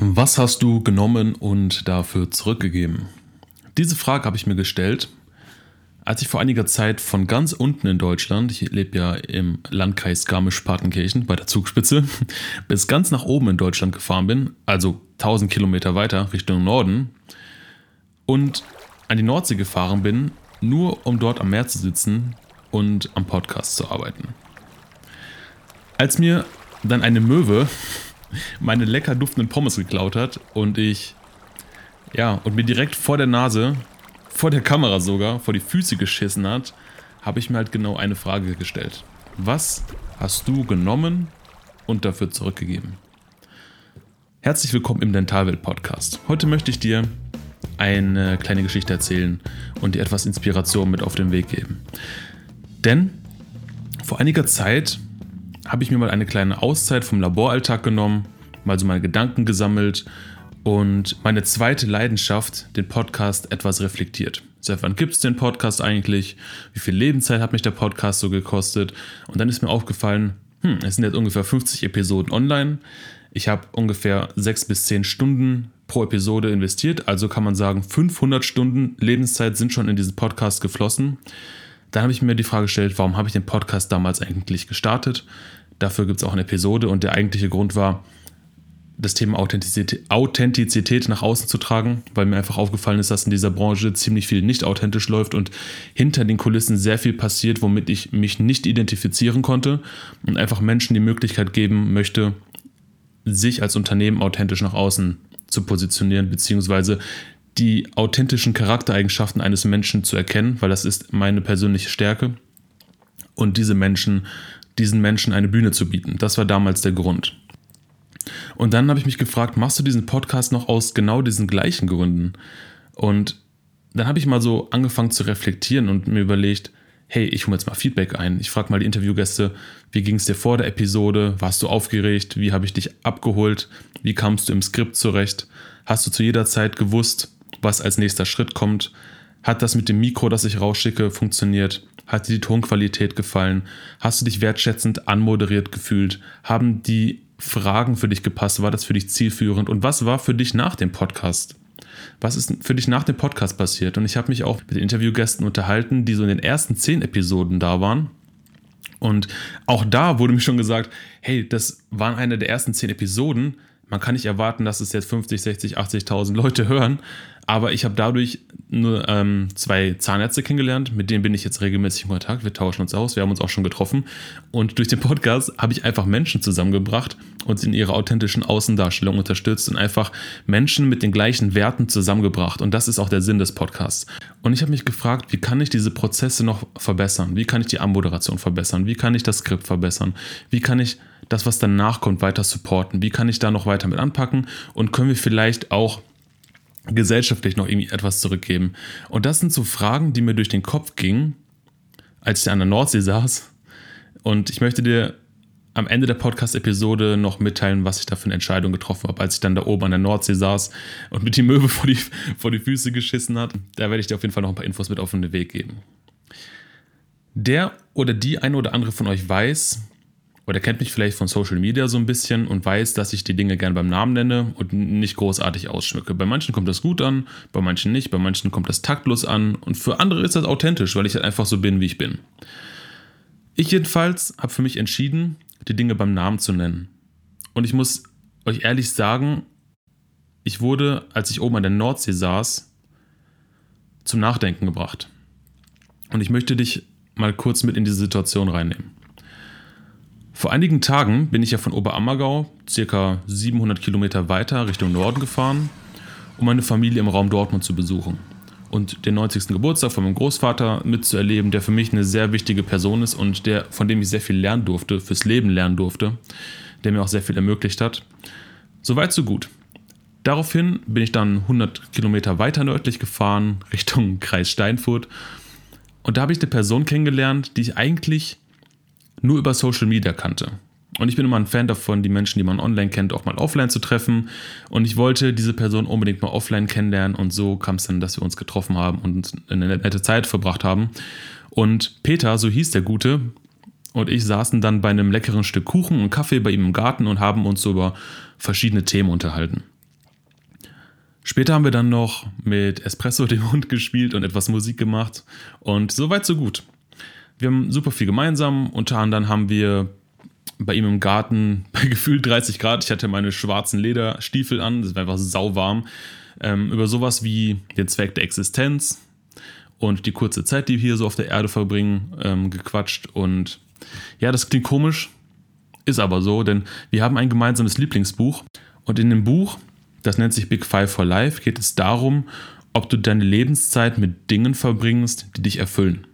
Was hast du genommen und dafür zurückgegeben? Diese Frage habe ich mir gestellt, als ich vor einiger Zeit von ganz unten in Deutschland, ich lebe ja im Landkreis Garmisch-Partenkirchen bei der Zugspitze, bis ganz nach oben in Deutschland gefahren bin, also 1000 Kilometer weiter Richtung Norden, und an die Nordsee gefahren bin, nur um dort am Meer zu sitzen und am Podcast zu arbeiten. Als mir dann eine Möwe meine lecker duftenden Pommes geklaut hat und ich, ja, und mir direkt vor der Nase, vor der Kamera sogar, vor die Füße geschissen hat, habe ich mir halt genau eine Frage gestellt. Was hast du genommen und dafür zurückgegeben? Herzlich willkommen im Dentalwelt Podcast. Heute möchte ich dir eine kleine Geschichte erzählen und dir etwas Inspiration mit auf den Weg geben. Denn vor einiger Zeit habe ich mir mal eine kleine Auszeit vom Laboralltag genommen, mal so meine Gedanken gesammelt und meine zweite Leidenschaft, den Podcast, etwas reflektiert. Seit wann gibt es den Podcast eigentlich? Wie viel Lebenszeit hat mich der Podcast so gekostet? Und dann ist mir aufgefallen, hm, es sind jetzt ungefähr 50 Episoden online. Ich habe ungefähr 6 bis 10 Stunden pro Episode investiert, also kann man sagen, 500 Stunden Lebenszeit sind schon in diesen Podcast geflossen. Dann habe ich mir die Frage gestellt, warum habe ich den Podcast damals eigentlich gestartet? Dafür gibt es auch eine Episode und der eigentliche Grund war, das Thema Authentizität, Authentizität nach außen zu tragen, weil mir einfach aufgefallen ist, dass in dieser Branche ziemlich viel nicht authentisch läuft und hinter den Kulissen sehr viel passiert, womit ich mich nicht identifizieren konnte und einfach Menschen die Möglichkeit geben möchte, sich als Unternehmen authentisch nach außen zu positionieren, beziehungsweise die authentischen Charaktereigenschaften eines Menschen zu erkennen, weil das ist meine persönliche Stärke. Und diese Menschen diesen Menschen eine Bühne zu bieten. Das war damals der Grund. Und dann habe ich mich gefragt, machst du diesen Podcast noch aus genau diesen gleichen Gründen? Und dann habe ich mal so angefangen zu reflektieren und mir überlegt, hey, ich hole jetzt mal Feedback ein. Ich frage mal die Interviewgäste, wie ging es dir vor der Episode? Warst du aufgeregt? Wie habe ich dich abgeholt? Wie kamst du im Skript zurecht? Hast du zu jeder Zeit gewusst, was als nächster Schritt kommt? Hat das mit dem Mikro, das ich rausschicke, funktioniert? Hat dir die Tonqualität gefallen? Hast du dich wertschätzend anmoderiert gefühlt? Haben die Fragen für dich gepasst? War das für dich zielführend? Und was war für dich nach dem Podcast? Was ist für dich nach dem Podcast passiert? Und ich habe mich auch mit den Interviewgästen unterhalten, die so in den ersten zehn Episoden da waren. Und auch da wurde mir schon gesagt, hey, das waren eine der ersten zehn Episoden. Man kann nicht erwarten, dass es jetzt 50, 60, 80.000 Leute hören. Aber ich habe dadurch nur ähm, zwei Zahnärzte kennengelernt, mit denen bin ich jetzt regelmäßig in Kontakt. Wir tauschen uns aus, wir haben uns auch schon getroffen. Und durch den Podcast habe ich einfach Menschen zusammengebracht und sie in ihrer authentischen Außendarstellung unterstützt und einfach Menschen mit den gleichen Werten zusammengebracht. Und das ist auch der Sinn des Podcasts. Und ich habe mich gefragt, wie kann ich diese Prozesse noch verbessern? Wie kann ich die Anmoderation verbessern? Wie kann ich das Skript verbessern? Wie kann ich das, was danach kommt, weiter supporten? Wie kann ich da noch weiter mit anpacken? Und können wir vielleicht auch gesellschaftlich noch irgendwie etwas zurückgeben? Und das sind so Fragen, die mir durch den Kopf gingen, als ich an der Nordsee saß. Und ich möchte dir am Ende der Podcast-Episode noch mitteilen, was ich da für eine Entscheidung getroffen habe, als ich dann da oben an der Nordsee saß und mit die Möwe vor die, vor die Füße geschissen hat. Da werde ich dir auf jeden Fall noch ein paar Infos mit auf den Weg geben. Der oder die eine oder andere von euch weiß, oder kennt mich vielleicht von Social Media so ein bisschen und weiß, dass ich die Dinge gern beim Namen nenne und nicht großartig ausschmücke. Bei manchen kommt das gut an, bei manchen nicht, bei manchen kommt das taktlos an und für andere ist das authentisch, weil ich halt einfach so bin, wie ich bin. Ich jedenfalls habe für mich entschieden, die Dinge beim Namen zu nennen. Und ich muss euch ehrlich sagen, ich wurde, als ich oben an der Nordsee saß, zum Nachdenken gebracht. Und ich möchte dich mal kurz mit in diese Situation reinnehmen. Vor einigen Tagen bin ich ja von Oberammergau, circa 700 Kilometer weiter Richtung Norden gefahren, um meine Familie im Raum Dortmund zu besuchen und den 90. Geburtstag von meinem Großvater mitzuerleben, der für mich eine sehr wichtige Person ist und der, von dem ich sehr viel lernen durfte, fürs Leben lernen durfte, der mir auch sehr viel ermöglicht hat. Soweit, so gut. Daraufhin bin ich dann 100 Kilometer weiter nördlich gefahren, Richtung Kreis Steinfurt. Und da habe ich eine Person kennengelernt, die ich eigentlich nur über Social Media kannte. Und ich bin immer ein Fan davon, die Menschen, die man online kennt, auch mal offline zu treffen. Und ich wollte diese Person unbedingt mal offline kennenlernen. Und so kam es dann, dass wir uns getroffen haben und eine nette Zeit verbracht haben. Und Peter, so hieß der Gute, und ich saßen dann bei einem leckeren Stück Kuchen und Kaffee bei ihm im Garten und haben uns so über verschiedene Themen unterhalten. Später haben wir dann noch mit Espresso dem Hund gespielt und etwas Musik gemacht und so weit so gut. Wir haben super viel gemeinsam. Unter anderem haben wir bei ihm im Garten bei gefühlt 30 Grad, ich hatte meine schwarzen Lederstiefel an, das war einfach sauwarm, ähm, über sowas wie den Zweck der Existenz und die kurze Zeit, die wir hier so auf der Erde verbringen, ähm, gequatscht. Und ja, das klingt komisch, ist aber so, denn wir haben ein gemeinsames Lieblingsbuch. Und in dem Buch, das nennt sich Big Five for Life, geht es darum, ob du deine Lebenszeit mit Dingen verbringst, die dich erfüllen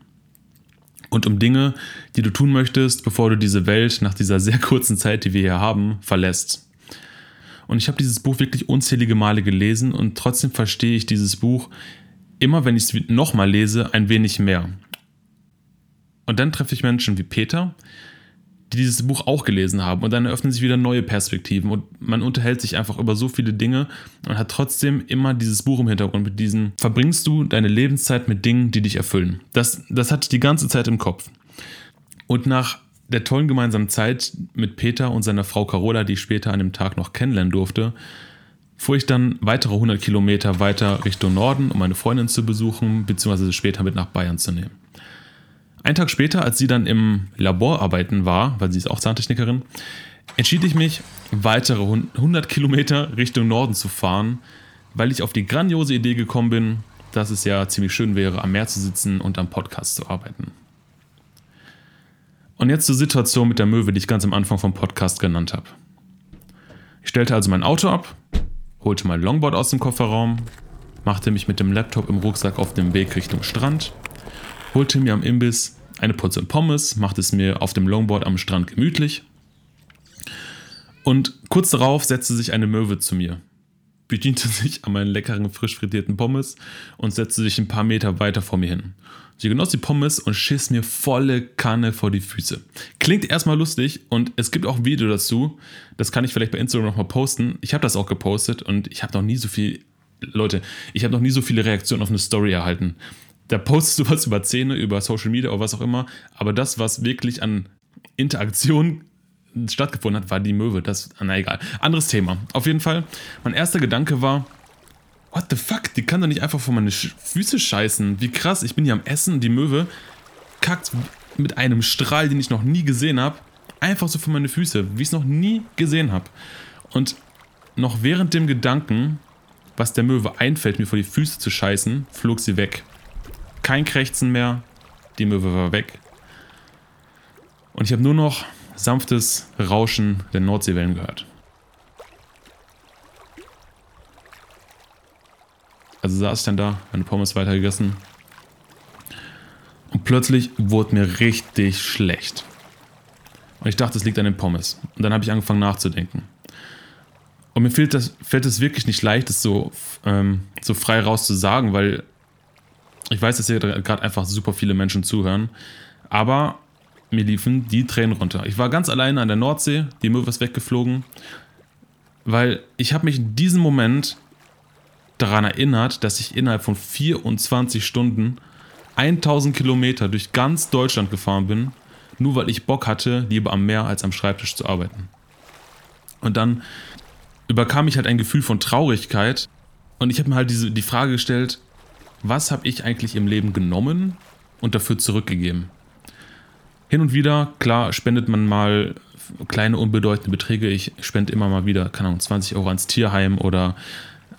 und um Dinge, die du tun möchtest, bevor du diese Welt nach dieser sehr kurzen Zeit, die wir hier haben, verlässt. Und ich habe dieses Buch wirklich unzählige Male gelesen und trotzdem verstehe ich dieses Buch immer, wenn ich es nochmal lese, ein wenig mehr. Und dann treffe ich Menschen wie Peter, die dieses Buch auch gelesen haben. Und dann eröffnen sich wieder neue Perspektiven und man unterhält sich einfach über so viele Dinge und hat trotzdem immer dieses Buch im Hintergrund mit diesen, verbringst du deine Lebenszeit mit Dingen, die dich erfüllen. Das, das hatte ich die ganze Zeit im Kopf. Und nach der tollen gemeinsamen Zeit mit Peter und seiner Frau Carola, die ich später an dem Tag noch kennenlernen durfte, fuhr ich dann weitere 100 Kilometer weiter Richtung Norden, um meine Freundin zu besuchen, beziehungsweise später mit nach Bayern zu nehmen. Ein Tag später, als sie dann im Labor arbeiten war, weil sie ist auch Zahntechnikerin, entschied ich mich, weitere 100 Kilometer Richtung Norden zu fahren, weil ich auf die grandiose Idee gekommen bin, dass es ja ziemlich schön wäre, am Meer zu sitzen und am Podcast zu arbeiten. Und jetzt zur Situation mit der Möwe, die ich ganz am Anfang vom Podcast genannt habe. Ich stellte also mein Auto ab, holte mein Longboard aus dem Kofferraum, machte mich mit dem Laptop im Rucksack auf dem Weg Richtung Strand holte mir am Imbiss eine Portion Pommes, machte es mir auf dem Longboard am Strand gemütlich. Und kurz darauf setzte sich eine Möwe zu mir, bediente sich an meinen leckeren, frisch frittierten Pommes und setzte sich ein paar Meter weiter vor mir hin. Sie genoss die Pommes und schiss mir volle Kanne vor die Füße. Klingt erstmal lustig und es gibt auch ein Video dazu. Das kann ich vielleicht bei Instagram nochmal posten. Ich habe das auch gepostet und ich habe noch nie so viel, Leute, ich habe noch nie so viele Reaktionen auf eine Story erhalten da postest du was über Zähne, über Social Media oder was auch immer, aber das, was wirklich an Interaktion stattgefunden hat, war die Möwe. Das, na egal. Anderes Thema. Auf jeden Fall, mein erster Gedanke war, what the fuck, die kann doch nicht einfach vor meine Füße scheißen. Wie krass, ich bin hier am Essen, die Möwe kackt mit einem Strahl, den ich noch nie gesehen habe, einfach so vor meine Füße, wie ich es noch nie gesehen habe. Und noch während dem Gedanken, was der Möwe einfällt, mir vor die Füße zu scheißen, flog sie weg. Kein Krächzen mehr, die Möwe war weg. Und ich habe nur noch sanftes Rauschen der Nordseewellen gehört. Also saß ich dann da, meine Pommes weitergegessen. Und plötzlich wurde mir richtig schlecht. Und ich dachte, es liegt an den Pommes. Und dann habe ich angefangen nachzudenken. Und mir fällt, das, fällt es wirklich nicht leicht, das so, ähm, so frei raus zu sagen, weil ich weiß, dass hier gerade einfach super viele Menschen zuhören, aber mir liefen die Tränen runter. Ich war ganz alleine an der Nordsee, die Möwe ist weggeflogen, weil ich habe mich in diesem Moment daran erinnert, dass ich innerhalb von 24 Stunden 1000 Kilometer durch ganz Deutschland gefahren bin, nur weil ich Bock hatte, lieber am Meer als am Schreibtisch zu arbeiten. Und dann überkam ich halt ein Gefühl von Traurigkeit und ich habe mir halt diese, die Frage gestellt, was habe ich eigentlich im Leben genommen und dafür zurückgegeben. Hin und wieder, klar, spendet man mal kleine unbedeutende Beträge. Ich spende immer mal wieder, keine Ahnung, 20 Euro ans Tierheim oder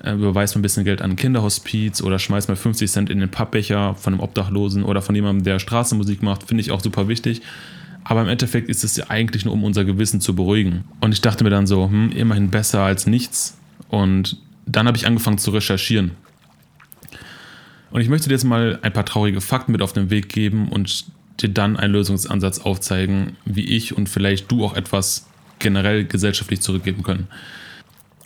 äh, überweist mal ein bisschen Geld an ein Kinderhospiz oder schmeißt mal 50 Cent in den Pappbecher von einem Obdachlosen oder von jemandem, der Straßenmusik macht, finde ich auch super wichtig. Aber im Endeffekt ist es ja eigentlich nur, um unser Gewissen zu beruhigen. Und ich dachte mir dann so, hm, immerhin besser als nichts. Und dann habe ich angefangen zu recherchieren. Und ich möchte dir jetzt mal ein paar traurige Fakten mit auf den Weg geben und dir dann einen Lösungsansatz aufzeigen, wie ich und vielleicht du auch etwas generell gesellschaftlich zurückgeben können.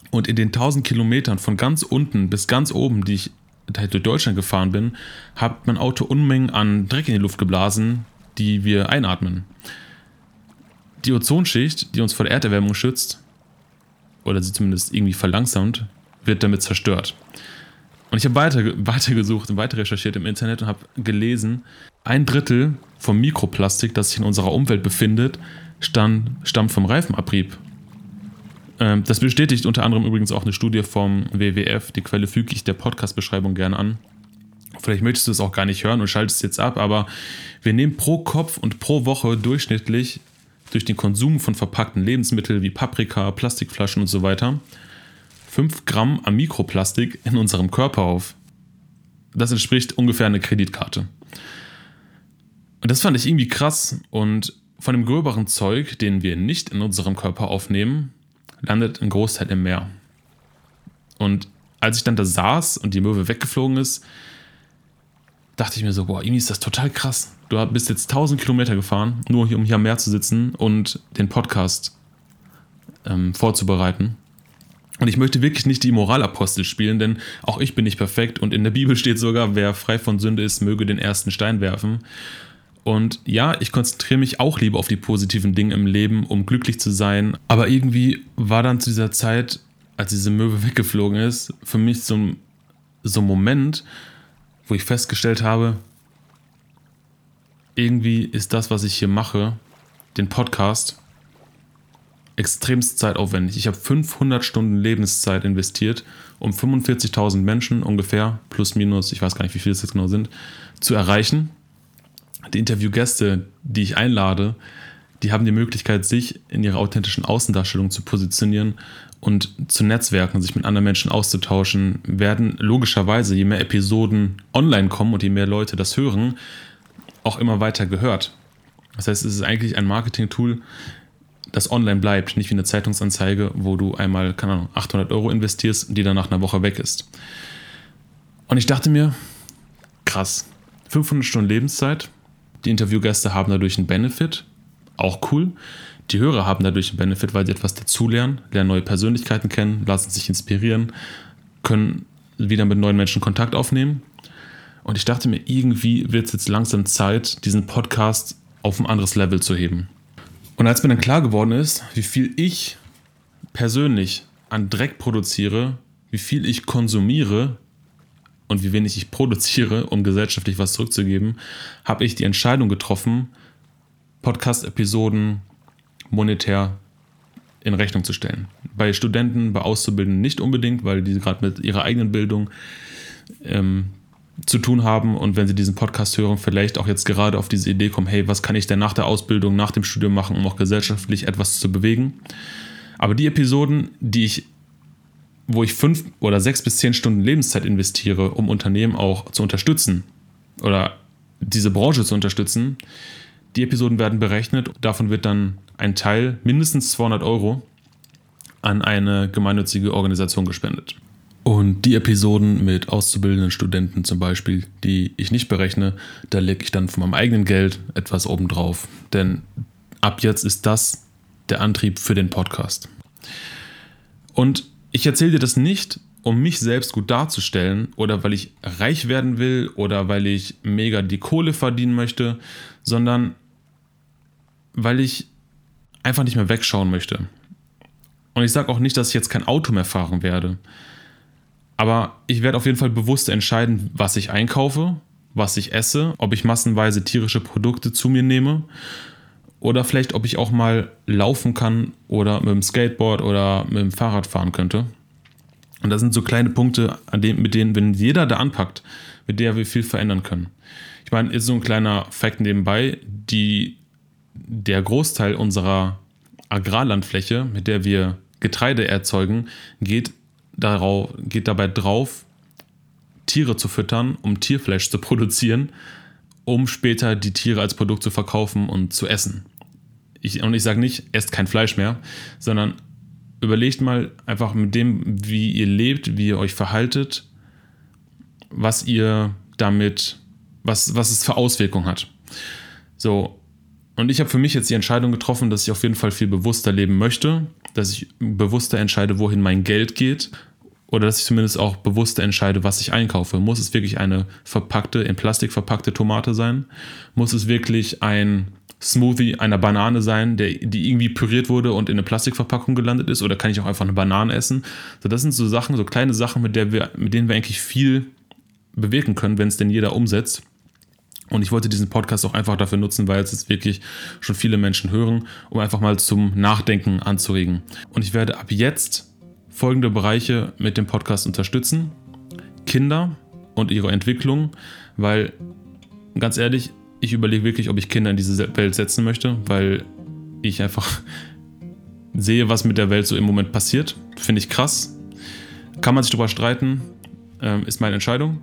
Und in den 1000 Kilometern von ganz unten bis ganz oben, die ich durch Deutschland gefahren bin, hat mein Auto Unmengen an Dreck in die Luft geblasen, die wir einatmen. Die Ozonschicht, die uns vor der Erderwärmung schützt, oder sie zumindest irgendwie verlangsamt, wird damit zerstört. Und ich habe weiter, weiter gesucht und weiter recherchiert im Internet und habe gelesen, ein Drittel vom Mikroplastik, das sich in unserer Umwelt befindet, stand, stammt vom Reifenabrieb. Ähm, das bestätigt unter anderem übrigens auch eine Studie vom WWF. Die Quelle füge ich der Podcast-Beschreibung gerne an. Vielleicht möchtest du es auch gar nicht hören und schaltest jetzt ab, aber wir nehmen pro Kopf und pro Woche durchschnittlich durch den Konsum von verpackten Lebensmitteln wie Paprika, Plastikflaschen und so weiter 5 Gramm an Mikroplastik in unserem Körper auf. Das entspricht ungefähr einer Kreditkarte. Und das fand ich irgendwie krass. Und von dem gröberen Zeug, den wir nicht in unserem Körper aufnehmen, landet ein Großteil im Meer. Und als ich dann da saß und die Möwe weggeflogen ist, dachte ich mir so, boah, irgendwie ist das total krass. Du bist jetzt 1000 Kilometer gefahren, nur um hier am Meer zu sitzen und den Podcast ähm, vorzubereiten. Und ich möchte wirklich nicht die Moralapostel spielen, denn auch ich bin nicht perfekt und in der Bibel steht sogar, wer frei von Sünde ist, möge den ersten Stein werfen. Und ja, ich konzentriere mich auch lieber auf die positiven Dinge im Leben, um glücklich zu sein. Aber irgendwie war dann zu dieser Zeit, als diese Möwe weggeflogen ist, für mich so ein, so ein Moment, wo ich festgestellt habe, irgendwie ist das, was ich hier mache, den Podcast, extremst zeitaufwendig. Ich habe 500 Stunden Lebenszeit investiert, um 45.000 Menschen ungefähr, plus minus, ich weiß gar nicht, wie viele es jetzt genau sind, zu erreichen. Die Interviewgäste, die ich einlade, die haben die Möglichkeit, sich in ihrer authentischen Außendarstellung zu positionieren und zu netzwerken, sich mit anderen Menschen auszutauschen, werden logischerweise, je mehr Episoden online kommen und je mehr Leute das hören, auch immer weiter gehört. Das heißt, es ist eigentlich ein Marketing-Tool, das online bleibt, nicht wie eine Zeitungsanzeige, wo du einmal, keine Ahnung, 800 Euro investierst, die dann nach einer Woche weg ist. Und ich dachte mir, krass, 500 Stunden Lebenszeit, die Interviewgäste haben dadurch einen Benefit, auch cool. Die Hörer haben dadurch einen Benefit, weil sie etwas dazulernen, lernen neue Persönlichkeiten kennen, lassen sich inspirieren, können wieder mit neuen Menschen Kontakt aufnehmen. Und ich dachte mir, irgendwie wird es jetzt langsam Zeit, diesen Podcast auf ein anderes Level zu heben. Und als mir dann klar geworden ist, wie viel ich persönlich an Dreck produziere, wie viel ich konsumiere und wie wenig ich produziere, um gesellschaftlich was zurückzugeben, habe ich die Entscheidung getroffen, Podcast-Episoden monetär in Rechnung zu stellen. Bei Studenten, bei Auszubildenden nicht unbedingt, weil die gerade mit ihrer eigenen Bildung ähm, zu tun haben und wenn sie diesen Podcast hören, vielleicht auch jetzt gerade auf diese Idee kommen, hey, was kann ich denn nach der Ausbildung, nach dem Studium machen, um auch gesellschaftlich etwas zu bewegen. Aber die Episoden, die ich, wo ich fünf oder sechs bis zehn Stunden Lebenszeit investiere, um Unternehmen auch zu unterstützen oder diese Branche zu unterstützen, die Episoden werden berechnet. Davon wird dann ein Teil, mindestens 200 Euro, an eine gemeinnützige Organisation gespendet. Und die Episoden mit auszubildenden Studenten zum Beispiel, die ich nicht berechne, da lege ich dann von meinem eigenen Geld etwas obendrauf. Denn ab jetzt ist das der Antrieb für den Podcast. Und ich erzähle dir das nicht, um mich selbst gut darzustellen oder weil ich reich werden will oder weil ich mega die Kohle verdienen möchte, sondern weil ich einfach nicht mehr wegschauen möchte. Und ich sage auch nicht, dass ich jetzt kein Auto mehr fahren werde. Aber ich werde auf jeden Fall bewusst entscheiden, was ich einkaufe, was ich esse, ob ich massenweise tierische Produkte zu mir nehme oder vielleicht, ob ich auch mal laufen kann oder mit dem Skateboard oder mit dem Fahrrad fahren könnte. Und das sind so kleine Punkte, denen, mit denen, wenn jeder da anpackt, mit der wir viel verändern können. Ich meine, ist so ein kleiner Fakt nebenbei, die, der Großteil unserer Agrarlandfläche, mit der wir Getreide erzeugen, geht darauf, geht dabei drauf, Tiere zu füttern, um Tierfleisch zu produzieren, um später die Tiere als Produkt zu verkaufen und zu essen. Ich, und ich sage nicht, esst kein Fleisch mehr, sondern überlegt mal einfach mit dem, wie ihr lebt, wie ihr euch verhaltet, was ihr damit, was, was es für Auswirkungen hat. So, und ich habe für mich jetzt die Entscheidung getroffen, dass ich auf jeden Fall viel bewusster leben möchte, dass ich bewusster entscheide, wohin mein Geld geht oder dass ich zumindest auch bewusster entscheide, was ich einkaufe. Muss es wirklich eine verpackte, in Plastik verpackte Tomate sein? Muss es wirklich ein Smoothie einer Banane sein, der, die irgendwie püriert wurde und in eine Plastikverpackung gelandet ist? Oder kann ich auch einfach eine Banane essen? So, das sind so Sachen, so kleine Sachen, mit, der wir, mit denen wir eigentlich viel bewirken können, wenn es denn jeder umsetzt. Und ich wollte diesen Podcast auch einfach dafür nutzen, weil es jetzt wirklich schon viele Menschen hören, um einfach mal zum Nachdenken anzuregen. Und ich werde ab jetzt folgende Bereiche mit dem Podcast unterstützen. Kinder und ihre Entwicklung, weil ganz ehrlich, ich überlege wirklich, ob ich Kinder in diese Welt setzen möchte, weil ich einfach sehe, was mit der Welt so im Moment passiert. Finde ich krass. Kann man sich darüber streiten, ähm, ist meine Entscheidung.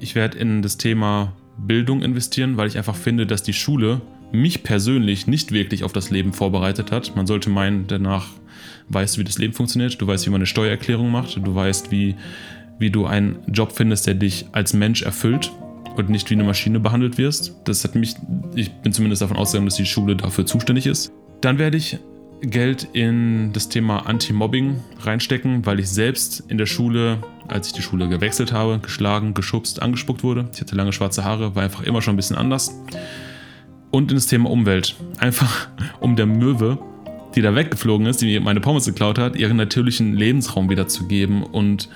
Ich werde in das Thema Bildung investieren, weil ich einfach finde, dass die Schule mich persönlich nicht wirklich auf das Leben vorbereitet hat. Man sollte meinen, danach weißt du, wie das Leben funktioniert, du weißt, wie man eine Steuererklärung macht, du weißt, wie, wie du einen Job findest, der dich als Mensch erfüllt und nicht wie eine Maschine behandelt wirst. Das hat mich, ich bin zumindest davon ausgegangen, dass die Schule dafür zuständig ist. Dann werde ich Geld in das Thema Anti-Mobbing reinstecken, weil ich selbst in der Schule, als ich die Schule gewechselt habe, geschlagen, geschubst, angespuckt wurde. Ich hatte lange schwarze Haare, war einfach immer schon ein bisschen anders. Und in das Thema Umwelt. Einfach um der Möwe, die da weggeflogen ist, die mir meine Pommes geklaut hat, ihren natürlichen Lebensraum wiederzugeben und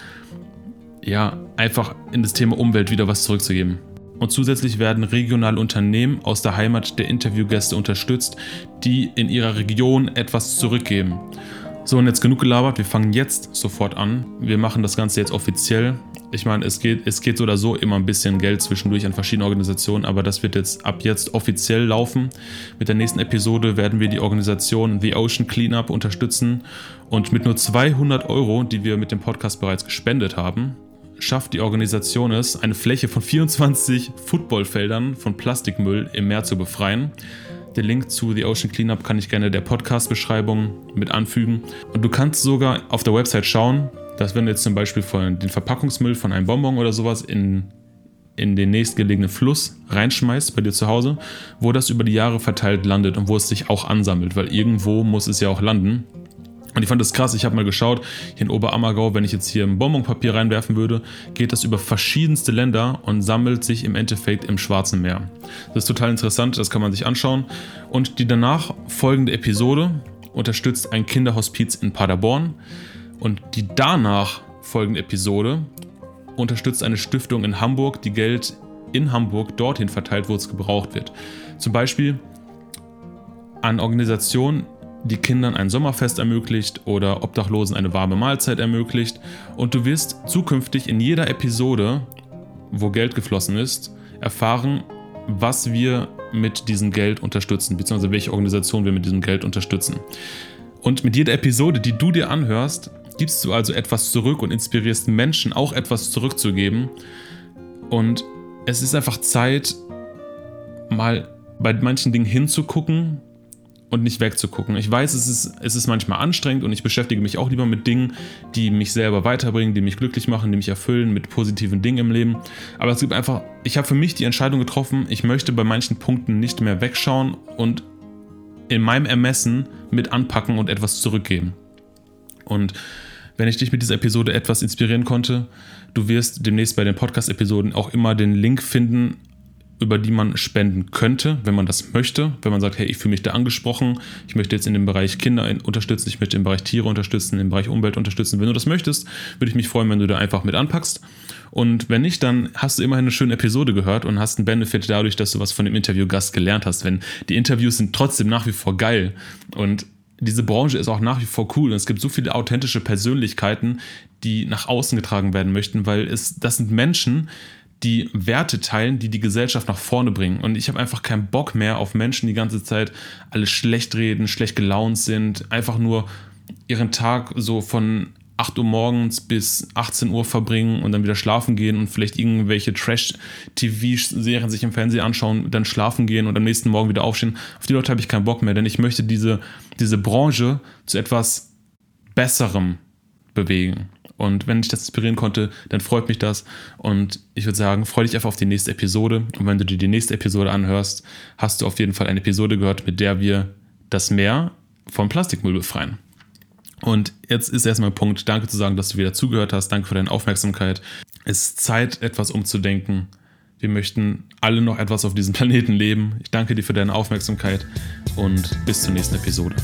ja, einfach in das Thema Umwelt wieder was zurückzugeben. Und zusätzlich werden regionale Unternehmen aus der Heimat der Interviewgäste unterstützt, die in ihrer Region etwas zurückgeben. So, und jetzt genug gelabert, wir fangen jetzt sofort an. Wir machen das Ganze jetzt offiziell. Ich meine, es geht, es geht so oder so immer ein bisschen Geld zwischendurch an verschiedene Organisationen, aber das wird jetzt ab jetzt offiziell laufen. Mit der nächsten Episode werden wir die Organisation The Ocean Cleanup unterstützen und mit nur 200 Euro, die wir mit dem Podcast bereits gespendet haben, schafft die Organisation es, eine Fläche von 24 Footballfeldern von Plastikmüll im Meer zu befreien. Den Link zu The Ocean Cleanup kann ich gerne der Podcast-Beschreibung mit anfügen. Und du kannst sogar auf der Website schauen, dass wenn du jetzt zum Beispiel von den Verpackungsmüll von einem Bonbon oder sowas in, in den nächstgelegenen Fluss reinschmeißt bei dir zu Hause, wo das über die Jahre verteilt landet und wo es sich auch ansammelt, weil irgendwo muss es ja auch landen. Und ich fand das krass, ich habe mal geschaut, hier in Oberammergau, wenn ich jetzt hier ein Bonbonpapier reinwerfen würde, geht das über verschiedenste Länder und sammelt sich im Endeffekt im Schwarzen Meer. Das ist total interessant, das kann man sich anschauen. Und die danach folgende Episode unterstützt ein Kinderhospiz in Paderborn. Und die danach folgende Episode unterstützt eine Stiftung in Hamburg, die Geld in Hamburg dorthin verteilt, wo es gebraucht wird. Zum Beispiel an Organisationen, die Kindern ein Sommerfest ermöglicht oder Obdachlosen eine warme Mahlzeit ermöglicht. Und du wirst zukünftig in jeder Episode, wo Geld geflossen ist, erfahren, was wir mit diesem Geld unterstützen, beziehungsweise welche Organisation wir mit diesem Geld unterstützen. Und mit jeder Episode, die du dir anhörst, gibst du also etwas zurück und inspirierst Menschen auch etwas zurückzugeben. Und es ist einfach Zeit, mal bei manchen Dingen hinzugucken und nicht wegzugucken. Ich weiß, es ist, es ist manchmal anstrengend und ich beschäftige mich auch lieber mit Dingen, die mich selber weiterbringen, die mich glücklich machen, die mich erfüllen, mit positiven Dingen im Leben. Aber es gibt einfach, ich habe für mich die Entscheidung getroffen, ich möchte bei manchen Punkten nicht mehr wegschauen und in meinem Ermessen mit anpacken und etwas zurückgeben. Und wenn ich dich mit dieser Episode etwas inspirieren konnte, du wirst demnächst bei den Podcast-Episoden auch immer den Link finden über die man spenden könnte, wenn man das möchte. Wenn man sagt, hey, ich fühle mich da angesprochen, ich möchte jetzt in dem Bereich Kinder unterstützen, ich möchte im Bereich Tiere unterstützen, im Bereich Umwelt unterstützen. Wenn du das möchtest, würde ich mich freuen, wenn du da einfach mit anpackst. Und wenn nicht, dann hast du immerhin eine schöne Episode gehört und hast einen Benefit dadurch, dass du was von dem Interviewgast gelernt hast. Wenn die Interviews sind trotzdem nach wie vor geil und diese Branche ist auch nach wie vor cool und es gibt so viele authentische Persönlichkeiten, die nach außen getragen werden möchten, weil es das sind Menschen, die Werte teilen, die die Gesellschaft nach vorne bringen. Und ich habe einfach keinen Bock mehr auf Menschen, die ganze Zeit alles schlecht reden, schlecht gelaunt sind, einfach nur ihren Tag so von 8 Uhr morgens bis 18 Uhr verbringen und dann wieder schlafen gehen und vielleicht irgendwelche Trash-TV-Serien sich im Fernsehen anschauen, dann schlafen gehen und am nächsten Morgen wieder aufstehen. Auf die Leute habe ich keinen Bock mehr, denn ich möchte diese, diese Branche zu etwas Besserem bewegen. Und wenn ich das inspirieren konnte, dann freut mich das. Und ich würde sagen, freue dich einfach auf die nächste Episode. Und wenn du dir die nächste Episode anhörst, hast du auf jeden Fall eine Episode gehört, mit der wir das Meer vom Plastikmüll befreien. Und jetzt ist erstmal Punkt, danke zu sagen, dass du wieder zugehört hast. Danke für deine Aufmerksamkeit. Es ist Zeit, etwas umzudenken. Wir möchten alle noch etwas auf diesem Planeten leben. Ich danke dir für deine Aufmerksamkeit und bis zur nächsten Episode.